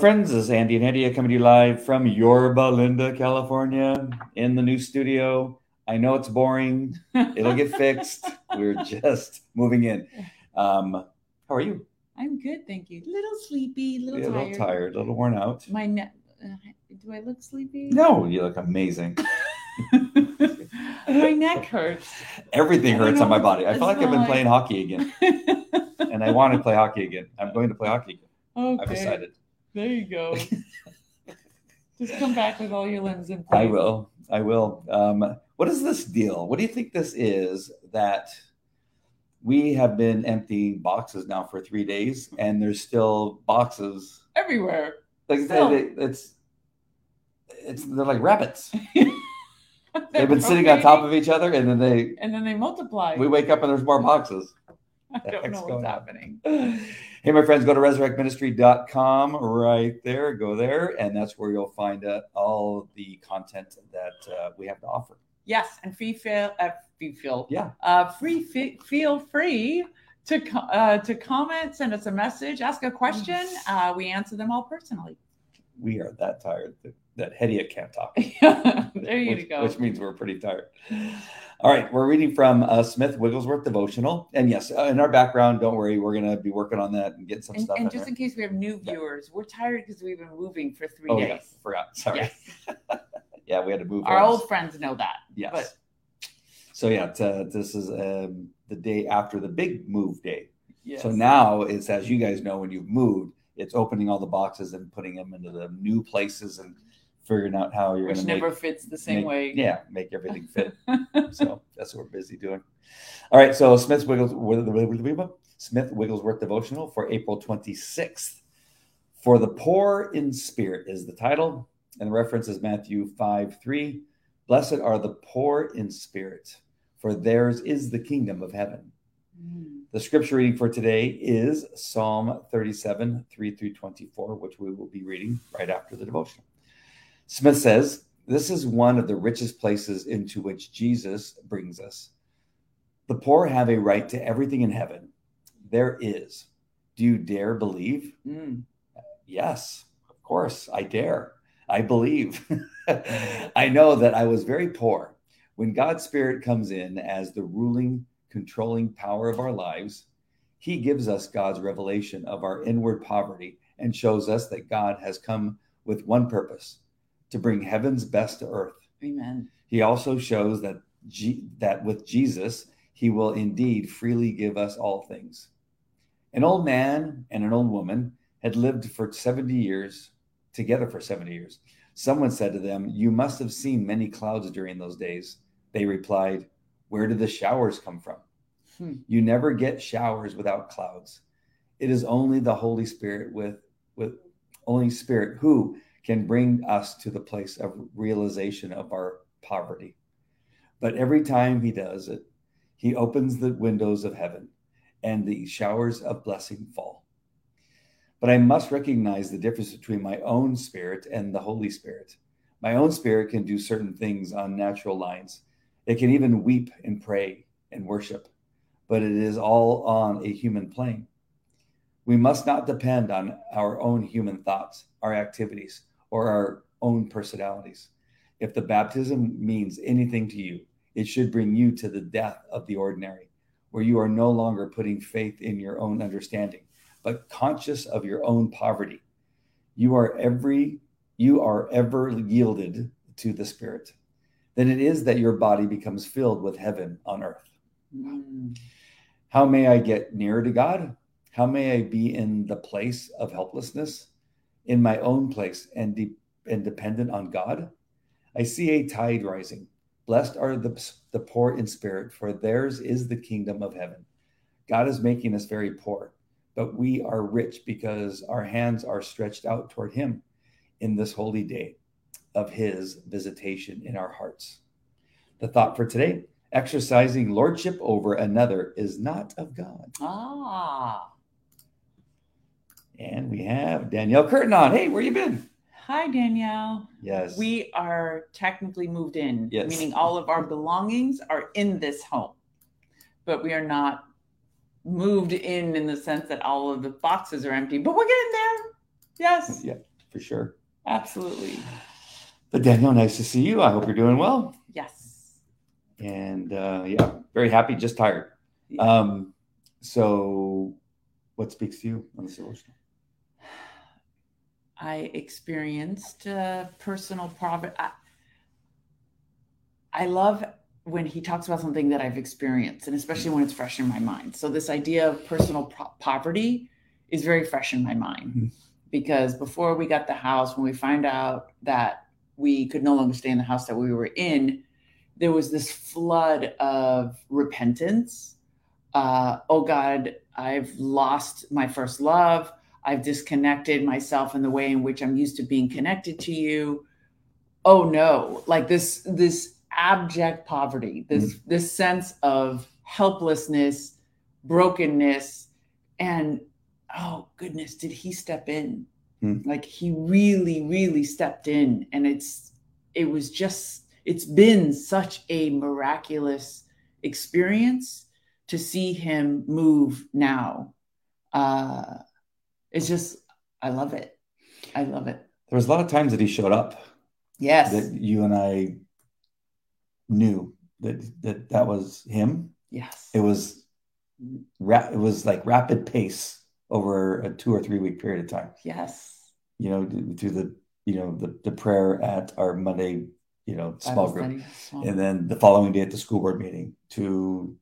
Friends. This is Andy and Hedia coming to you live from Yorba Linda, California, in the new studio. I know it's boring. It'll get fixed. We're just moving in. Um, how are you? I'm good, thank you. Little sleepy, little a tired. little tired, a little worn out. My neck. Uh, do I look sleepy? No, you look amazing. my neck hurts. Everything hurts on my body. I feel like I've been playing hockey again, and I want to play hockey again. I'm going to play hockey again. okay. I've decided. There you go. Just come back with all your limbs in place. I will. I will. Um, what is this deal? What do you think this is that we have been emptying boxes now for three days and there's still boxes Everywhere. like Still. they, they- it's it's they're like rabbits. They've been sitting on top of each other and then they And then they multiply. we wake up and there's more boxes. I don't know what's happening. Hey, my friends, go to resurrectministry.com right there. Go there, and that's where you'll find uh, all the content that uh, we have to offer. Yes, and free feel, uh, free feel, Yeah. uh, free fe- feel free to co- uh, to comment, send us a message, ask a question. Uh, we answer them all personally. We are that tired that, Hedia can't talk. there you which, go. which means we're pretty tired. All right, we're reading from uh, Smith Wigglesworth devotional, and yes, uh, in our background, don't worry, we're going to be working on that and get some and, stuff. and just there. in case we have new viewers, we're tired because we've been moving for three oh yeah, days. forgot. Sorry. Yes, Yeah, we had to move. our old friends know that. yes. but- so yeah, t- this is um, the day after the big move day. Yes. So now it's as you guys know when you've moved, it's opening all the boxes and putting them into the new places and figuring out how you're which never make, fits the same make- way. Yeah, make everything fit. so that's what we're busy doing. All right, so Smith Wiggles Smith Wigglesworth devotional for April 26th. For the poor in spirit is the title, and the reference is Matthew 5 3. Blessed are the poor in spirit, for theirs is the kingdom of heaven. Mm. The scripture reading for today is Psalm 37, 3 through 24, which we will be reading right after the devotion. Smith says, This is one of the richest places into which Jesus brings us. The poor have a right to everything in heaven. There is. Do you dare believe? Mm. Yes, of course, I dare. I believe. I know that I was very poor. When God's Spirit comes in as the ruling, controlling power of our lives, He gives us God's revelation of our inward poverty and shows us that God has come with one purpose to bring heaven's best to earth. Amen. He also shows that, G- that with Jesus, He will indeed freely give us all things. An old man and an old woman had lived for 70 years, together for 70 years. Someone said to them, You must have seen many clouds during those days. They replied, Where do the showers come from? Hmm. You never get showers without clouds. It is only the Holy Spirit with, with only Spirit who can bring us to the place of realization of our poverty. But every time he does it, he opens the windows of heaven and the showers of blessing fall. But I must recognize the difference between my own spirit and the Holy Spirit. My own spirit can do certain things on natural lines. It can even weep and pray and worship, but it is all on a human plane. We must not depend on our own human thoughts, our activities, or our own personalities. If the baptism means anything to you, it should bring you to the death of the ordinary, where you are no longer putting faith in your own understanding, but conscious of your own poverty. You are every you are ever yielded to the Spirit. Then it is that your body becomes filled with heaven on earth. Mm. How may I get nearer to God? How may I be in the place of helplessness, in my own place and, de- and dependent on God? I see a tide rising. Blessed are the, the poor in spirit, for theirs is the kingdom of heaven. God is making us very poor, but we are rich because our hands are stretched out toward Him in this holy day of His visitation in our hearts. The thought for today exercising lordship over another is not of God. Ah. And we have Danielle Curtin on. Hey, where you been? Hi, Danielle. Yes. We are technically moved in, Yes. meaning all of our belongings are in this home, but we are not moved in in the sense that all of the boxes are empty. But we're getting there. Yes, Yeah, for sure. absolutely. But Danielle, nice to see you. I hope you're doing well. Yes. And uh, yeah, very happy, just tired. Yeah. Um, so what speaks to you on devotional? I experienced uh, personal poverty. I, I love when he talks about something that I've experienced, and especially when it's fresh in my mind. So, this idea of personal po- poverty is very fresh in my mind Mhm. because before we got the house, when we find out that we could no longer stay in the house that we were in, there was this flood of repentance. Uh, oh God, I've lost my first love. I've disconnected myself in the way in which I'm used to being connected to you. Oh no, like this this abject poverty, this this sense of helplessness, brokenness, and oh goodness, did he step in? Hmm. Like he really, really stepped in, and it's it was just it's been such a miraculous experience to see him move now. Uh, it's just I love it. I love it. There was a lot of times that he showed up Yes. that you and I knew that that that was him. yes. It was ra- it was like rapid pace over a two or three week period of time. yes. You know, through the you know the the prayer at our Monday you know small group, small and then the following day at the school board meeting to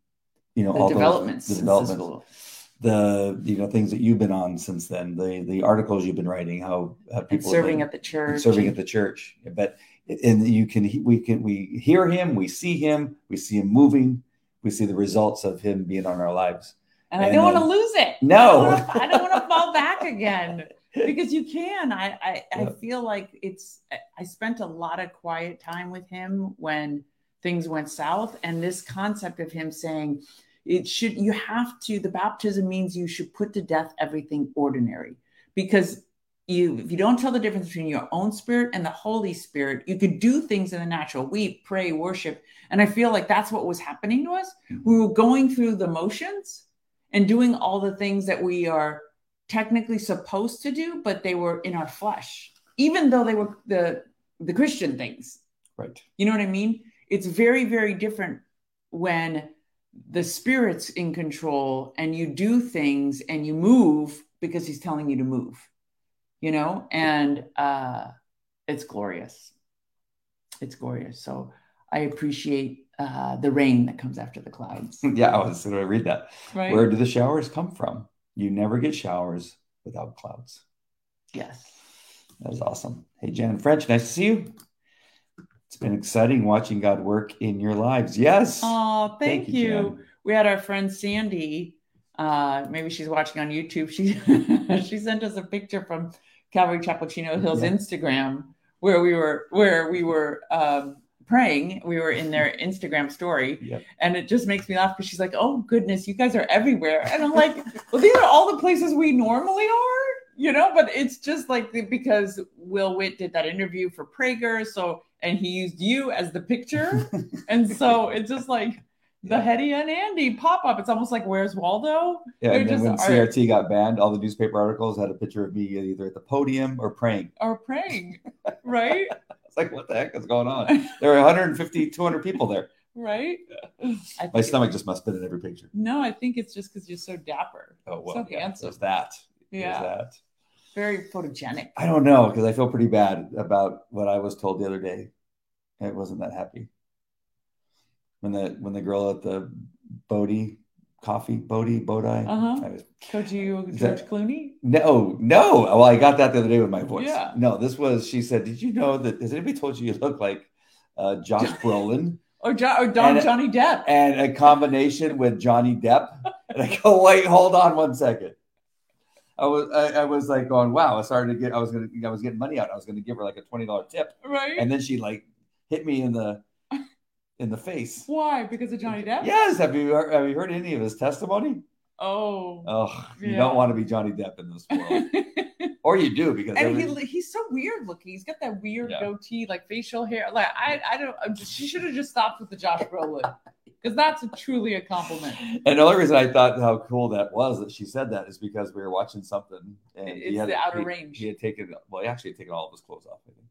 you know the all developments. those, the developments. The you know things that you've been on since then the the articles you've been writing how, how and people serving have at the church. serving at the church but and you can we can we hear him we see him we see him moving we see the results of him being on our lives and I don't want to um, lose it. No. I don't wanna- I don't want to fall back again because you can. I I, I feel like it's. I spent a lot of quiet time with him when things went south, and this concept of him saying it should. You have to. The baptism means you should put to death everything ordinary. Because you if you don't tell the difference between your own spirit and the holy spirit you could do things in the natural. We pray worship and i feel like that's what was happening to us. Hmm. We were going through the motions and doing all the things that we are technically supposed to do but they were in our flesh even though they were the the christian things. Right. You know what i mean? It's very very different when the spirit's in control and you do things and you move because he's telling you to move you know? And uh it's glorious. It's glorious. So i appreciate uh the rain that comes after the clouds. Yeah i was to read that. Right? Where do the showers come from? You never get showers without clouds. Yes. That is awesome. Hey jan french nice to see you it's been exciting watching god work in your lives. Yes. Oh thank, Thank you, you, we had our friend sandy uh maybe she's watching on youtube. She she sent us a picture from calvary chapel chino hills Yeah. instagram where we were where we were um praying. We were in their instagram story. Yep. and it just makes me laugh because she's like oh goodness you guys are everywhere. And i'm like well these are all the places we normally are you know? But it's just like because will witt did that interview for prager. So and he used you as the picture and so it's just like the Hetty and Andy pop up. It's almost like Where's Waldo? Yeah, They're and then just when CRT got banned, all the newspaper articles had a picture of me either at the podium or praying. Are praying, right? It's like, what the heck is going on? There were 150, 200 people there. right? I My stomach just must have been in every picture. No, I think it's just because you're so dapper. Oh, well, So yeah, handsome. there's that. There's Yeah, that. Very photogenic. I don't know because I feel pretty bad about what I was told the other day. I wasn't that happy when the when the girl at the Bodie coffee Bodie Bodie. Uh-huh. I was Could you, George that- Clooney? No, no. Well, I got that the other day with my voice. Yeah. No, this was. She said, "Did you know that? Has anybody told you you look like uh, Josh Brolin Or, jo- or Don And- Johnny Depp? and a combination with Johnny Depp?" And I go, "Wait, hold on one second. I was, I, I was like going, "Wow!" I started to get. I was gonna, I was getting money out. I was gonna give her like a twenty dollar tip, right? and then she like hit me in the, in the face. Why? Because of Johnny Depp? Yes. Have you heard, have you heard any of his testimony? Oh. Oh, you don't want to be Johnny Depp in this world, or you do because and every- he, he's so weird looking. He's got that weird Yeah. gotea, like facial hair. Like I, I don't. I'm just- she should have just stopped with the Josh Brolin because that's a, truly a compliment. And the only reason I thought how cool that was that she said that is because we were watching something and It's he had, the outer he, range. He had taken well, he actually had taken all of his clothes off. I think,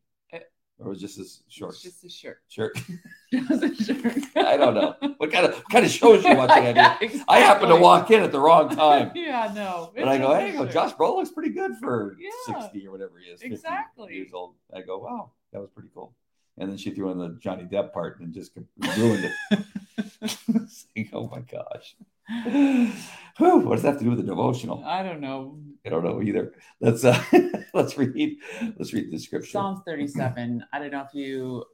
or it was just his shorts. It's just a shirt. Shirt. Just a shirt. I don't know what kind of what kind of shows you watching. I, Yeah, mean, I happened to walk in at the wrong time. yeah, no. But I go, hey, go. Josh Brolin looks pretty good for Yeah. 60 or whatever he is. Exactly. Years old. I go, wow, that was pretty cool. And then she threw in the Johnny Depp part and just ruined it. Oh my gosh. Whew, what does that have to do with the devotional? I don't know. I don't know either. Let's uh let's read let's read the scripture. Psalms 37. I don't know if you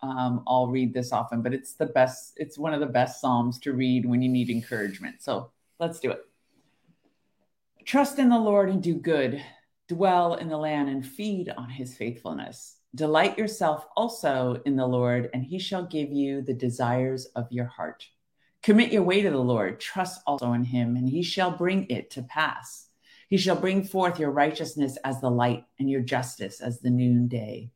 um, all read this often, but it's the best. It's one of the best Psalms to read when you need encouragement. So let's do it. Trust in the Lord and do good. Dwell in the land and feed on his faithfulness. Delight yourself also in the Lord, and he shall give you the desires of your heart. Commit your way to the Lord. Trust also in him, and he shall bring it to pass. He shall bring forth your righteousness as the light and your justice as the noonday.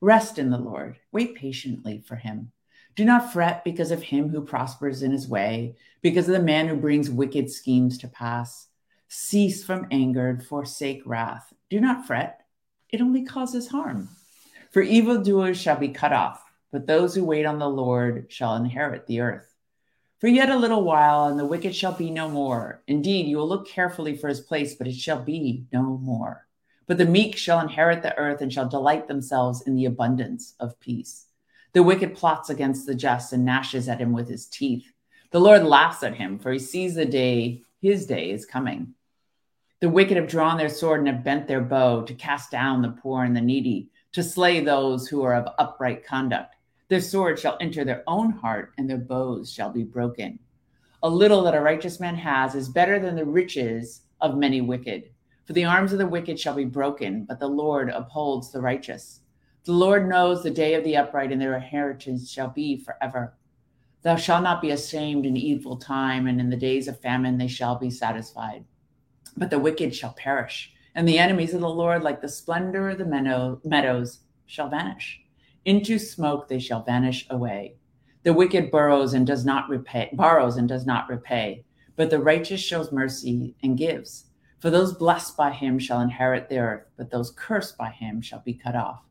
Rest in the Lord. Wait patiently for him. Do not fret because of him who prospers in his way, because of the man who brings wicked schemes to pass. Cease from anger and forsake wrath. Do not fret, it only causes harm. For evildoers shall be cut off, but those who wait on the Lord shall inherit the earth. For yet a little while, and the wicked shall be no more. Indeed, you will look carefully for his place, but it shall be no more. But the meek shall inherit the earth and shall delight themselves in the abundance of peace. The wicked plots against the just and gnashes at him with his teeth. The Lord laughs at him, for he sees the day, his day is coming. The wicked have drawn their sword and have bent their bow to cast down the poor and the needy, to slay those who are of upright conduct. Their sword shall enter their own heart, and their bows shall be broken. A little that a righteous man has is better than the riches of many wicked. For the arms of the wicked shall be broken, but the Lord upholds the righteous. The Lord knows the day of the upright, and their inheritance shall be forever. Thou shalt not be ashamed in evil time, and in the days of famine they shall be satisfied. But the wicked shall perish, and the enemies of the Lord, like the splendor of the meadows, shall vanish. Into smoke they shall vanish away. The wicked burrows and does not repay, borrows and does not repay, but the righteous shows mercy and gives. For those blessed by him shall inherit the earth, but those cursed by him shall be cut off.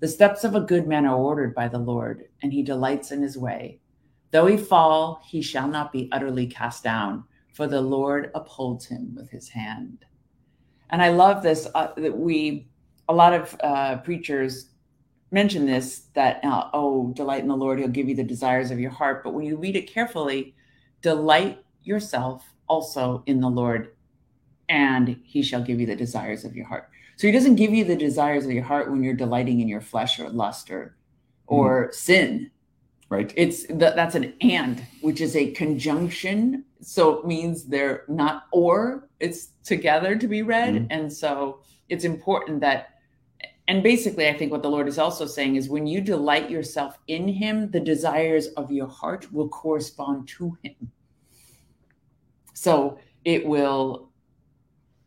The steps of a good man are ordered by the Lord, and he delights in his way. Though he fall, he shall not be utterly cast down, for the Lord upholds him with his hand. And I love this uh, that we, a lot of uh, preachers mention this that, uh, oh, delight in the Lord, he'll give you the desires of your heart. But when you read it carefully, delight yourself also in the Lord, and he shall give you the desires of your heart. So he doesn't give you the desires of your heart when you're delighting in your flesh or lust or or sin. Right. It's that that's an and, which is a conjunction. So it means they're not or, it's together to be read. Mhm. And so it's important that and basically I think what the Lord is also saying is when you delight yourself in him, the desires of your heart will correspond to him. So it will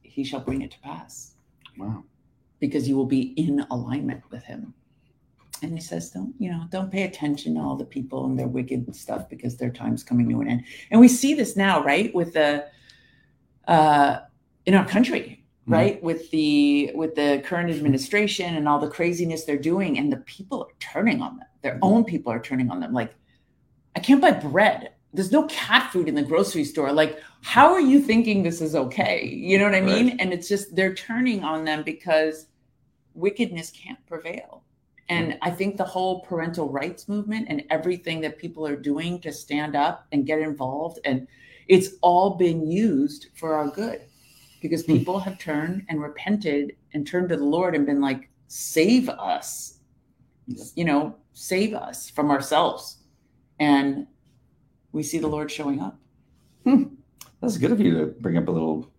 he shall bring it to pass Wow. because you will be in alignment with him. And he says, don't, you know, don't pay attention to all the people and their wicked stuff because their time's coming to an end. And we see this now, right? With the uh in our country. Right? With the with the current administration and all the craziness they're doing, and the people are turning on them. Their Mhm. own people are turning on them. Like, I can't buy bread. There's no cat food in the grocery store. Like, how are you thinking this is okay? You know what I mean? Right. And it's just they're turning on them because wickedness can't prevail. And I think the whole parental rights movement and everything that people are doing to stand up and get involved, and it's all been used for our good because Hmm. people have turned and repented and turned to the Lord and been like, save us, you know, save us from ourselves. And we see the Lord showing up. That's good of you to bring up a little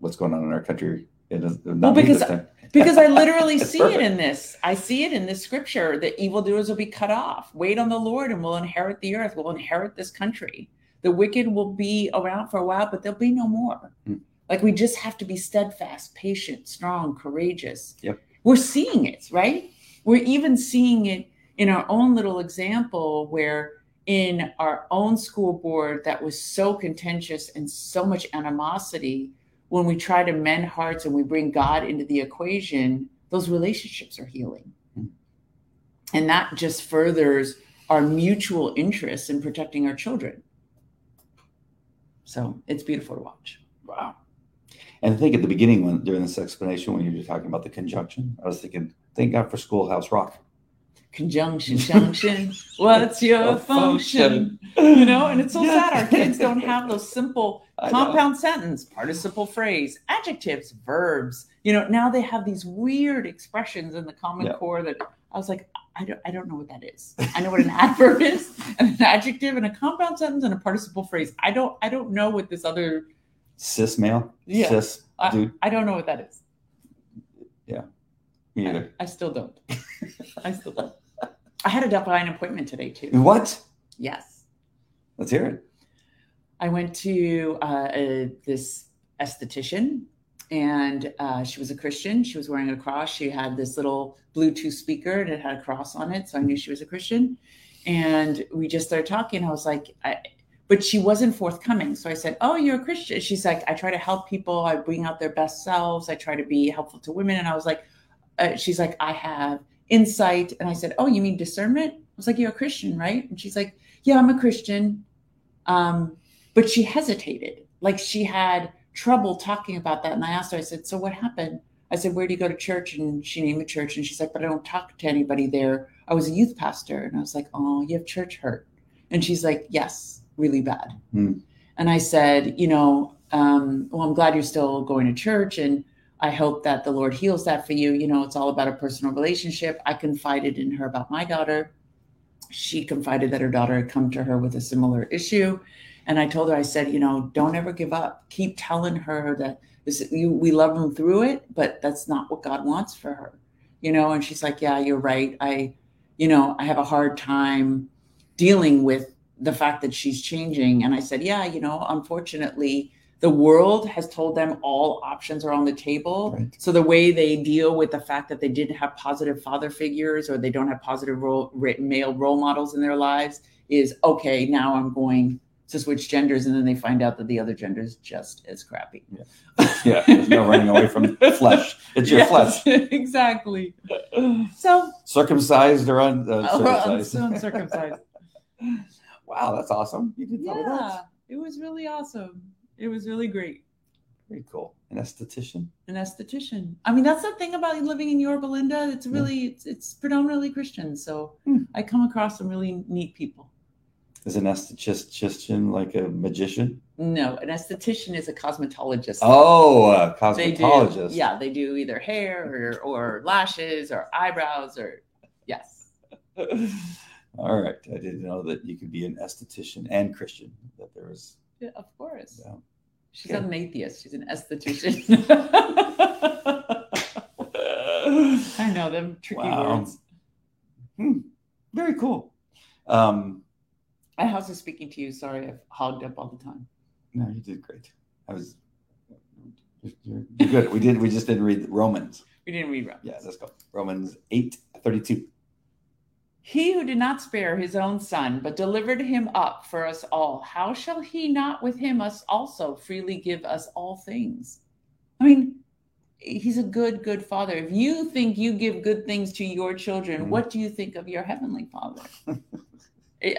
what's going on in our country. It is, not Well, because- Because I literally see it in this. I see it in this scripture that evildoers will be cut off. Wait on the Lord and we'll inherit the earth. We'll inherit this country. The wicked will be around for a while, but there'll be no more. Hmm. Like we just have to be steadfast, patient, strong, courageous. Yep. We're seeing it, right? We're even seeing it in our own little example where in our own school board that was so contentious and so much animosity, when we try to mend hearts and we bring God into the equation, those relationships are healing. Mm-hmm. And that just furthers our mutual interest in protecting our children. So it's beautiful to watch. Wow. And I think at the beginning, when during this explanation, when you were talking about the conjunction, I was thinking, thank God for Schoolhouse Rock. Conjunction, junction. What's your function? You know, and it's so sad our kids don't have those simple compound sentence, participle phrase, adjectives, verbs. You know, now they have these weird expressions in the Common Core that I was like, I don't, I don't know what that is. I know what an adverb is, and an adjective, and a compound sentence, and a participle phrase. I don't, I don't know what this other cis male. Yeah, cis dude. I, I don't know what that is. Yeah, me either. I, I still don't. I still don't. I had a divine appointment today too. What? Yes. Let's hear it. I went to uh, a, this esthetician and uh, she was a Christian. She was wearing a cross. She had this little Bluetooth speaker and it had a cross on it. So I knew she was a Christian. And we just started talking. I was like, I, but she wasn't forthcoming. So I said, Oh, you're a Christian. She's like, I try to help people. I bring out their best selves. I try to be helpful to women. And I was like, uh, She's like, I have insight. And I said, Oh, you mean discernment? I was like, You're a Christian, right? And she's like, Yeah, I'm a Christian. Um, but she hesitated. Like she had trouble talking about that. And I asked her, I said, So what happened? I said, Where do you go to church? And she named the church. And she's like, But I don't talk to anybody there. I was a youth pastor. And I was like, Oh, you have church hurt. And she's like, Yes, really bad. Hmm. And I said, You know, um, well, I'm glad you're still going to church. And I hope that the Lord heals that for you. You know, it's all about a personal relationship. I confided in her about my daughter. She confided that her daughter had come to her with a similar issue. And I told her, I said, you know, don't ever give up. Keep telling her that this, you, we love them through it, but that's not what God wants for her, you know. And she's like, yeah, you're right. I, you know, I have a hard time dealing with the fact that she's changing. And I said, yeah, you know, unfortunately, the world has told them all options are on the table. Right. So the way they deal with the fact that they didn't have positive father figures or they don't have positive role, male role models in their lives is okay. Now I'm going to switch genders and then they find out that the other gender is just as crappy. Yeah, yeah there's no running away from flesh. It's your yes, flesh. exactly. So circumcised or? Uh, uncircumcised. Wow, that's awesome. You did yeah, it was really awesome. It was really great. Very cool. An esthetician. An esthetician. I mean, that's the thing about living in Yorba Linda. It's really yeah. it's, it's, predominantly Christian. So hmm. I come across some really neat people. Is an esthetician like a magician? No, an esthetician is a cosmetologist. Oh, a cosmetologist. They do, yeah, they do either hair or, or lashes or eyebrows or yes. All right, I didn't know that you could be an esthetician and Christian. That there was. Yeah, of course. Yeah. She's not an atheist. She's an esthetician. I know them tricky wow. words. Hmm. Very cool. Um, my house is speaking to you. Sorry, I've hogged up all the time. No, you did great. I was. You're, you're good. we did. We just didn't read Romans. We didn't read Romans. Yeah, let's go. Romans eight thirty two. He who did not spare his own son, but delivered him up for us all, how shall he not with him us also freely give us all things? I mean, he's a good, good father. If you think you give good things to your children, mm-hmm. what do you think of your heavenly father?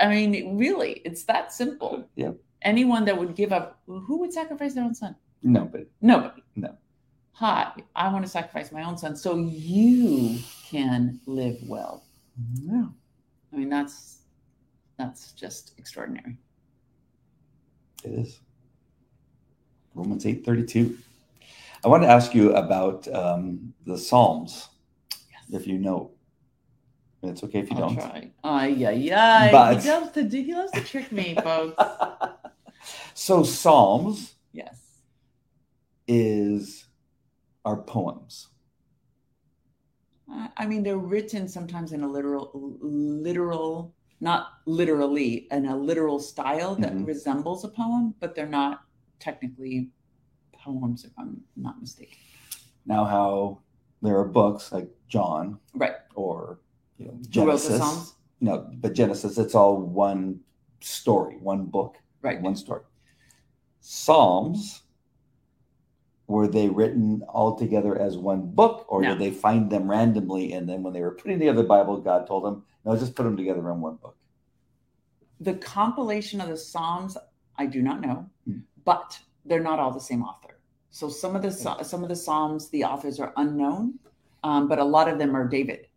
I mean, really, it's that simple. Yeah. Anyone that would give up, who would sacrifice their own son? Nobody. Nobody. No. Hi, I want to sacrifice my own son so you can live well. Yeah. I mean, that's that's just extraordinary. It is. Romans eight thirty two. I want to ask you about um, the Psalms, yes. if you know. It's okay if you I'll don't. Try. Ay, yeah, yeah. But... He loves to do. He loves to trick me, folks. so Psalms, yes, is our poems. I mean, they're written sometimes in a literal, literal, not literally, in a literal style that mm-hmm. resembles a poem, but they're not technically poems, if I'm not mistaken. Now, how there are books like John, right, or you know, Genesis. No, but Genesis, it's all one story, one book, Right. one story. Psalms were they written all together as one book, or No. did they find them randomly? And then when they were putting together the Bible, God told them, "No, just put them together in one book." The compilation of the Psalms, I do not know, Hmm. but they're not all the same author. So some of the Psa- some of the Psalms, the authors are unknown, um, but a lot of them are David,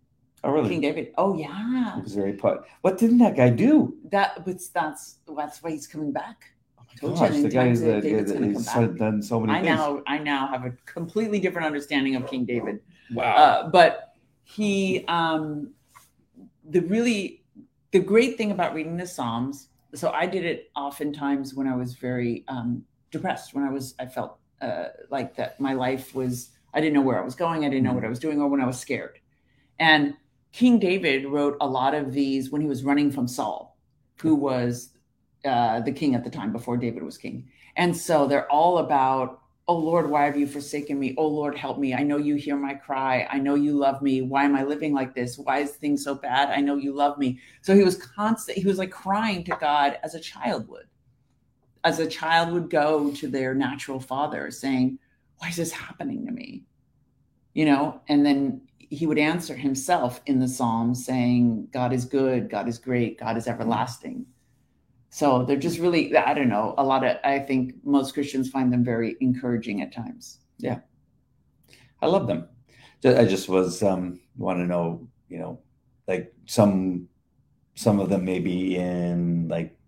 Oh, really? King David. Oh yeah, He was very put. What didn't that guy do? that but that's that's why he's coming back. Told gosh, many the guy times is that David's gonna he's come back. done so many I things. now I now have a completely different understanding of King David. Wow. Uh, but he um the really the great thing about reading the psalms so i did it oftentimes when i was very um depressed when i was i felt uh like that my life was i didn't know where i was going i didn't know what i was doing or when i was scared and king david wrote a lot of these when he was running from saul who was uh the king at the time before david was king and so they're all about Oh Lord, why have you forsaken me? Oh Lord, help me. I know you hear my cry. I know you love me. Why am I living like this? Why is things so bad? I know you love me. So he was constant, he was like crying to God as a child would. As a child would go to their natural father saying, Why is this happening to me? You know, and then he would answer himself in the Psalms saying, God is good, God is great, God is everlasting. So they're just really, I don't know, a lot of, I think most Christians find them very encouraging at times. Yeah. I love them. I just was um, want to know, you know, like some some of them may be in like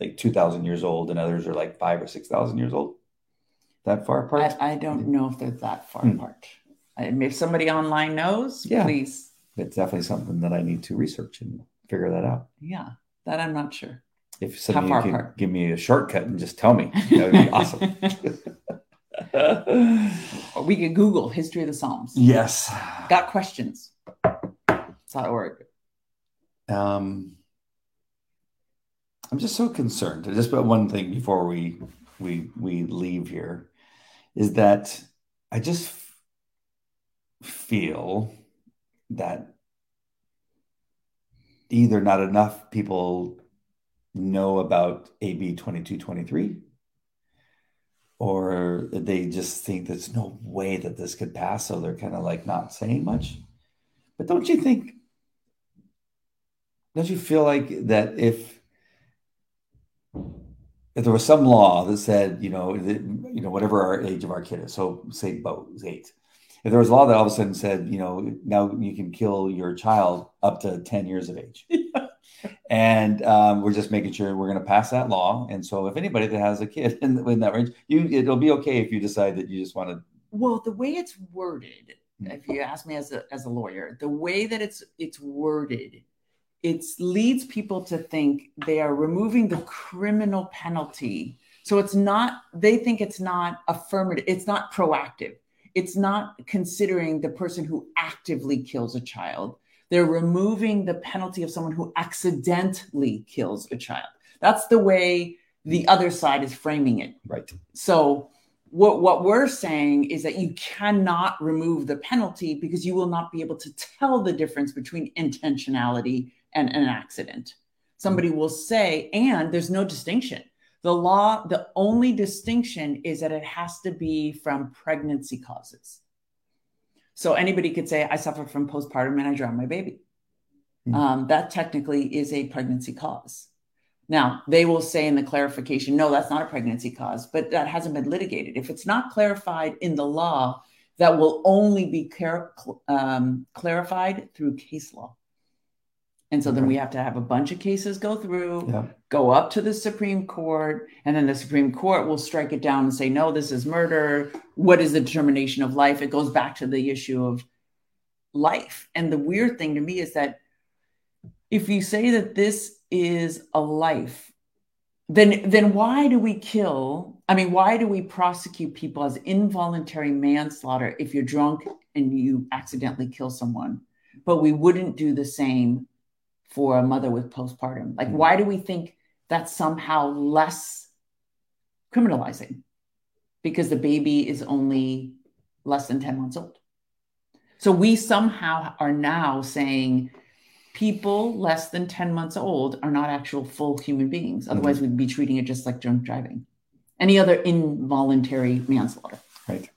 like two thousand years old, and others are like five or six thousand years old. That far apart. I, I don't know if they're that far Hmm. apart. I- If somebody online knows, Yeah. please. it's definitely something that I need to research and figure that out. Yeah, that I'm not sure. If some of you could apart? give me a shortcut and just tell me, that would be awesome. We could Google history of the Psalms. yes. Got questions? .org. Um, I'm just so concerned. Just about one thing before we we we leave here is that I just f- feel that either not enough people know about AB 2223 or they just think there's no way that this could pass so they're kind of like not saying much. But don't you think don't you feel like that if if there was some law that said, you know, that, you know, whatever our age of our kid is, so say Bo is eight, if there was a law that all of a sudden said, you know, now you can kill your child up to 10 years of age. and um, we're just making sure we're going to pass that law. And so if anybody that has a kid in, in that range, you it'll be okay if you decide that you just want to. Well, the way it's worded, Hmm. if you ask me as a as a lawyer, the way that it's it's worded, it leads people to think they are removing the criminal penalty. So it's not they think it's not affirmative, it's not proactive. It's not considering the person who actively kills a child. They're removing the penalty of someone who accidentally kills a child. That's the way the other side is framing it. Right. So what what we're saying is that you cannot remove the penalty because you will not be able to tell the difference between intentionality and an accident. Somebody will say, and there's no distinction. The law, the only distinction is that it has to be from pregnancy causes. So anybody could say, I suffer from postpartum and I drowned my baby. Hmm. Um, that technically is a pregnancy cause. Now, they will say in the clarification, no, that's not a pregnancy cause, but that hasn't been litigated. If it's not clarified in the law, that will only be clar- um, clarified through case law. And so then we have to have a bunch of cases go through, Yeah. go up to the Supreme Court, and then the Supreme Court will strike it down and say, no, this is murder. What is the determination of life? It goes back to the issue of life. And the weird thing to me is that if you say that this is a life, then then why do we kill? I mean, why do we prosecute people as involuntary manslaughter if you're drunk and you accidentally kill someone? But we wouldn't do the same for a mother with postpartum. Like, Mhm. why do we think that's somehow less criminalizing? Because the baby is only less than 10 months old. So we somehow are now saying people less than 10 months old are not actual full human beings. Otherwise, mm-hmm. we'd be treating it just like drunk driving. Any other involuntary manslaughter. Right.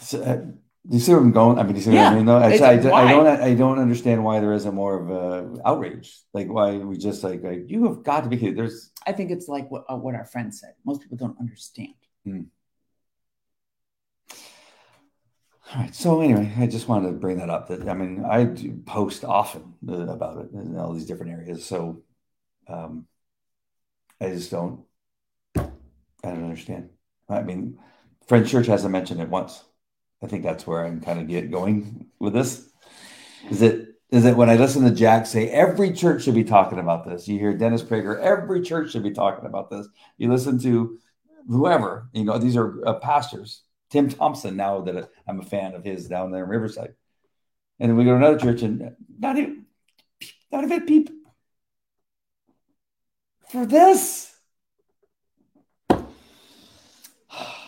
So, uh, you see where I'm going? I mean, do you see yeah. what I mean? No, I, I, I, don't. I don't understand why there isn't more of a outrage. Like why we just like, like you have got to be here. There's. I think it's like what uh, what our friend said. Most people don't understand. Hmm. All right. So anyway, I just wanted to bring that up. That I mean, I do post often uh, about it in all these different areas. So um, I just don't. I don't understand. I mean, Friends Church hasn't mentioned it once. I think that's where I'm kind of get going with this. Is it is it when I listen to Jack say every church should be talking about this? You hear Dennis Prager, every church should be talking about this. You listen to whoever, you know, these are uh, pastors Tim Thompson, now that I'm a fan of his down there in Riverside. And then we go to another church and not even, not even people for this. All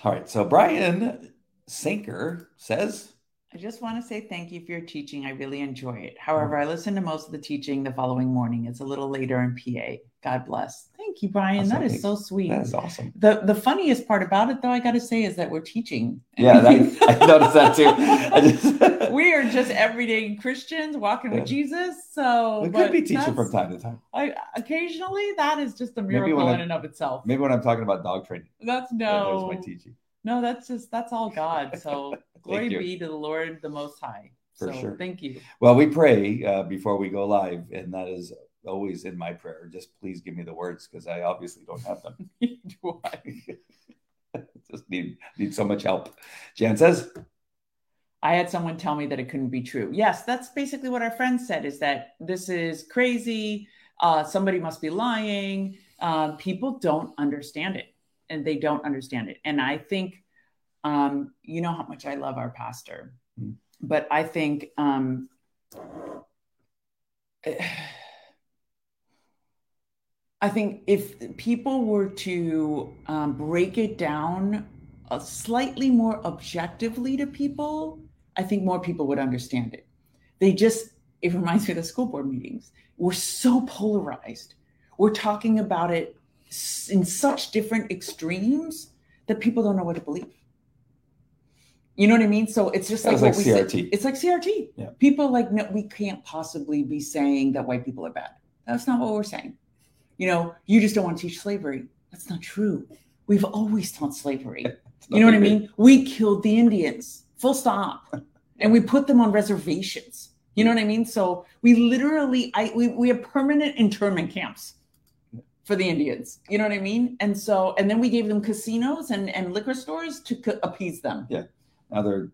right. So Brian Sinker says, I just want to say thank you for your teaching. I really enjoy it. Oh. However, I listen to most of the teaching the following morning. It's a little later in PA. God bless. Thank you, Brian. That is so sweet. That is awesome. The the funniest part about it, though, I got to say, is that we're teaching. Yeah, that, I noticed that too. Just... we are just everyday Christians walking yeah. with Jesus. So we could be teaching from time to time. I occasionally that is just a miracle in and of itself. Maybe when I'm talking about dog training. That's no. That my teaching. No, that's just that's all God. So glory be to the Lord, the Most High. For so, sure. Thank you. Well, we pray uh, before we go live, and that is always in my prayer. Just please give me the words because I obviously don't have them. Do I? Just need need so much help. Jan says. I had someone tell me that it couldn't be true. Yes, that's basically what our friend said. Is that this is crazy? Uh, somebody must be lying. Uh, people don't understand it, and they don't understand it. And I think, um, you know how much I love our pastor, mm. but I think. Um, I think if people were to um, break it down uh, slightly more objectively to people, I think more people would understand it. They just, it reminds me of the school board meetings. We're so polarized. We're talking about it in such different extremes that people don't know what to believe. You know what I mean? So it's just like, like CRT. It's like CRT. Yeah. People like, no, we can't possibly be saying that white people are bad. That's not what we're saying you know, you just don't want to teach slavery. That's not true. We've always taught slavery. You know what I mean? We killed the Indians, full stop. And we put them on reservations. You know what I mean? So we literally, I we, we have permanent internment camps for the Indians. You know what I mean? And so, and then we gave them casinos and, and liquor stores to co- appease them. Yeah. Now they're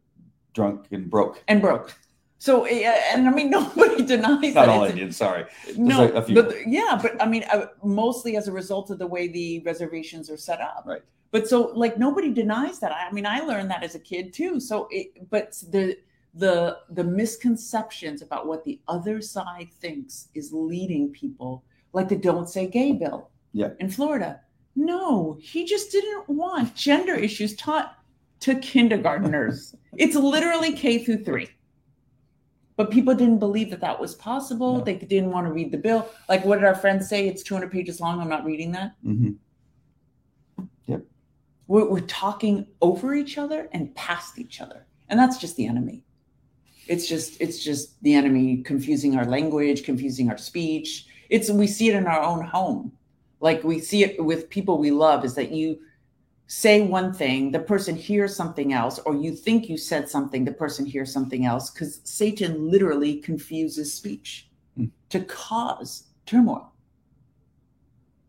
drunk and broke. And broke. So, eh, and I mean, nobody denies Not that. all Indians, sorry. no, a, a but yeah, but I mean, uh, mostly as a result of the way the reservations are set up. Right. But so, like, nobody denies that. I mean, I learned that as a kid too. So, it, but the the the misconceptions about what the other side thinks is leading people, like the "Don't Say Gay" bill. Yeah. In Florida, no, he just didn't want gender issues taught to kindergarteners. it's literally K through three but people didn't believe that that was possible. No. They didn't want to read the bill. Like, what did our friends say? It's 200 pages long. I'm not reading that. Mm-hmm. Yep. We're, we're talking over each other and past each other, and that's just the enemy. It's just it's just the enemy confusing our language, confusing our speech. It's we see it in our own home, like we see it with people we love. Is that you say one thing, the person hears something else, or you think you said something, the person hears something else, because Satan literally confuses speech mm. to cause turmoil.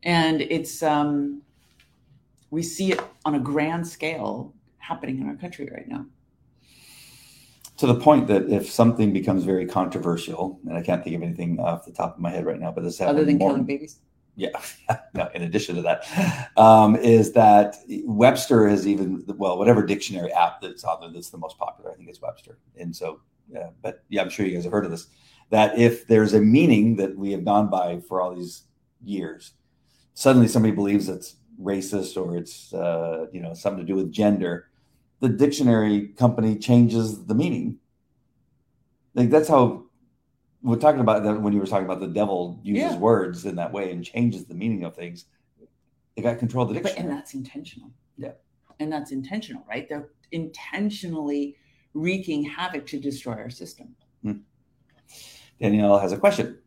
And it's, um, we see it on a grand scale happening in our country right now. To the point that if something becomes very controversial, and I can't think of anything off the top of my head right now, but this other than more, killing babies yeah, no, in addition to that, um, is that Webster is even well, whatever dictionary app that's out there that's the most popular, I think it's Webster. And so, yeah, but yeah, I'm sure you guys have heard of this. That if there's a meaning that we have gone by for all these years, suddenly somebody believes it's racist or it's uh, you know something to do with gender, the dictionary company changes the meaning. Like that's how we're talking about that when you were talking about the devil uses Yeah. words in that way and changes the meaning of things. They got control of the But, dictionary. and that's intentional. Yeah. And that's intentional, right? They're intentionally wreaking havoc to destroy our system. Hmm. Danielle has a question.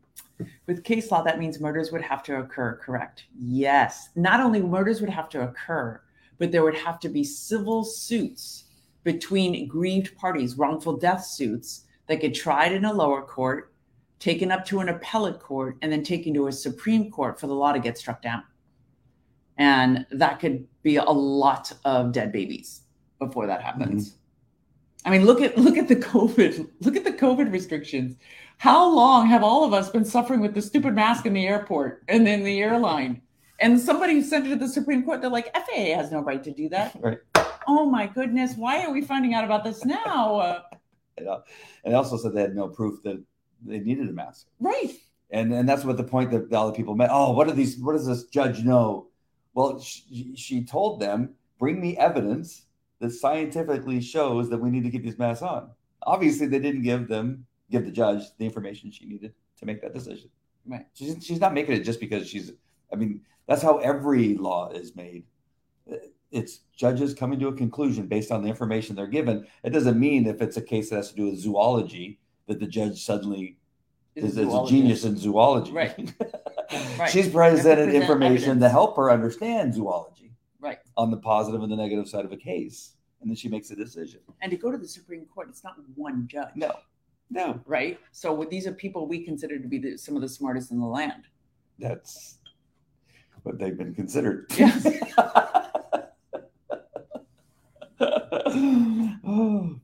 With case law, that means murders would have to occur, correct? Yes. Not only murders would have to occur, but there would have to be civil suits between grieved parties, wrongful death suits that get tried in a lower court, taken up to an appellate court, and then taken to a Supreme Court for the law to get struck down. And that could be a lot of dead babies before that happens. Mm-hmm. I mean, look at look at the COVID, look at the COVID restrictions. How long have all of us been suffering with the stupid mask in the airport and in the airline? And somebody sent it to the Supreme Court. They're like, FAA has no right to do that. Right. Oh my goodness, why are we finding out about this now? Uh, And they also said they had no proof that they needed a mask. right. And and that's what the point that all the people met. Oh, what are these? What does this judge know? Well, she, she told them, bring me evidence that scientifically shows that we need to keep these masks on. Obviously, they didn't give them give the judge the information she needed to make that decision. Right. She's she's not making it just because she's. I mean, that's how every law is made. It's judges coming to a conclusion based on the information they're given. It doesn't mean if it's a case that has to do with zoology that the judge suddenly is, is a genius in zoology. Right. Right. She's presented have to present information to help her understand zoology Right. on the positive and the negative side of a case. And then she makes a decision. And to go to the Supreme Court, it's not one judge. No, no, Right. So these are people we consider to be the, some of the smartest in the land. that's what they've been considered. Yes.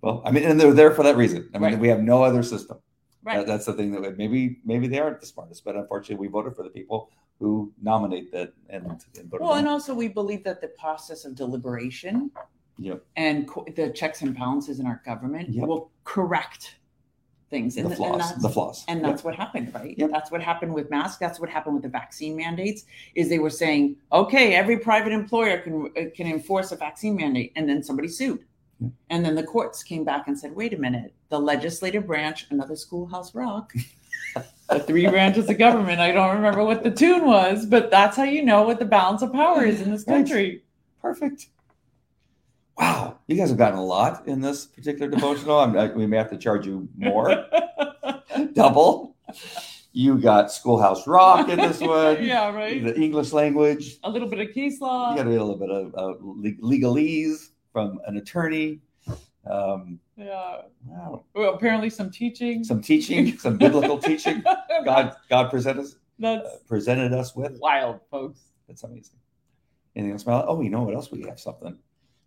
well, I mean, and they're there for that reason. I mean, Right. we have no other system. Right. That- that's the thing that we, maybe maybe they aren't the smartest, but unfortunately, we voted for the people who nominate that and, and Well, and also we believe that the process of deliberation Yep. and co- the checks and balances in our government Yep. will correct things. the And, and flaws, that's, the flaws. and Yep. that's what happened, right? Yep. That's what happened with masks. That's what happened with the vaccine mandates. Is they were saying, okay, every private employer can uh, can enforce a vaccine mandate, and then somebody sued, Yep. and then the courts came back and said, wait a minute, the legislative branch, another schoolhouse rock. the three branches of government. I don't remember what the tune was, but that's how you know what the balance of power is in this country. Perfect. Wow, you guys have gotten a lot in this particular devotional. I'm, I, we may have to charge you more, double. You got Schoolhouse Rock in this one. yeah, right. The English language. A little bit of case law. You got a little bit of uh, legalese from an attorney. Um, yeah. wow. Well, apparently some teaching. Some teaching, some biblical teaching. God, God presented us, uh, presented us with. wild, folks. That's amazing. Anything else? Oh, you know what else? We have something.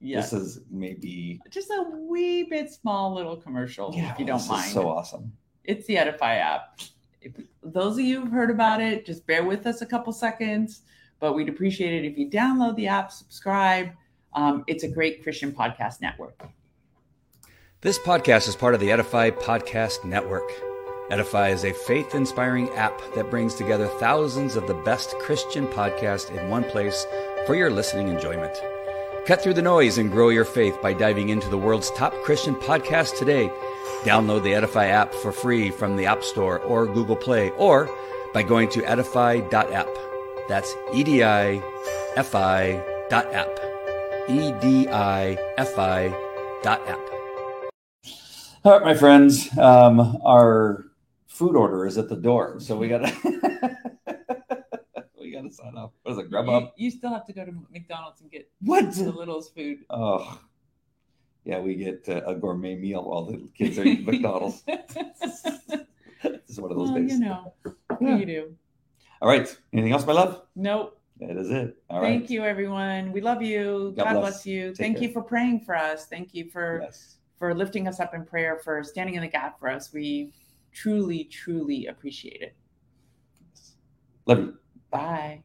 Yes. This is maybe. Just a wee bit small little commercial, if you don't this is mind. so awesome. It's the Edify app. If those of you who've heard about it, just bear with us a couple seconds. But we'd appreciate it if you download the app, subscribe. Um, it's a great Christian podcast network. This podcast is part of the Edify Podcast Network. Edify is a faith inspiring app that brings together thousands of the best Christian podcasts in one place for your listening enjoyment. Cut through the noise and grow your faith by diving into the world's top Christian podcast today. Download the Edify app for free from the App Store or Google Play, or by going to edify.app. That's E D I F I dot app. E D I F I dot app. All right, my friends. Um, our food order is at the door, so we gotta we gotta sign off. What is it? Grub You, up? you still have to go to McDonald's and get What? the Little's food. Oh, yeah, we get uh, a gourmet meal while the kids are eating McDonald's. It's one of those well, days. you know, Yeah. you do? All right. Anything else, my love? Nope. That is it. All right. Thank you, everyone. We love you. God God, bless. bless. you. Take Thank care. you for praying for us. Thank you for Yes. for lifting us up in prayer, for standing in the gap for us. We truly, truly appreciate it. Love you. Bye.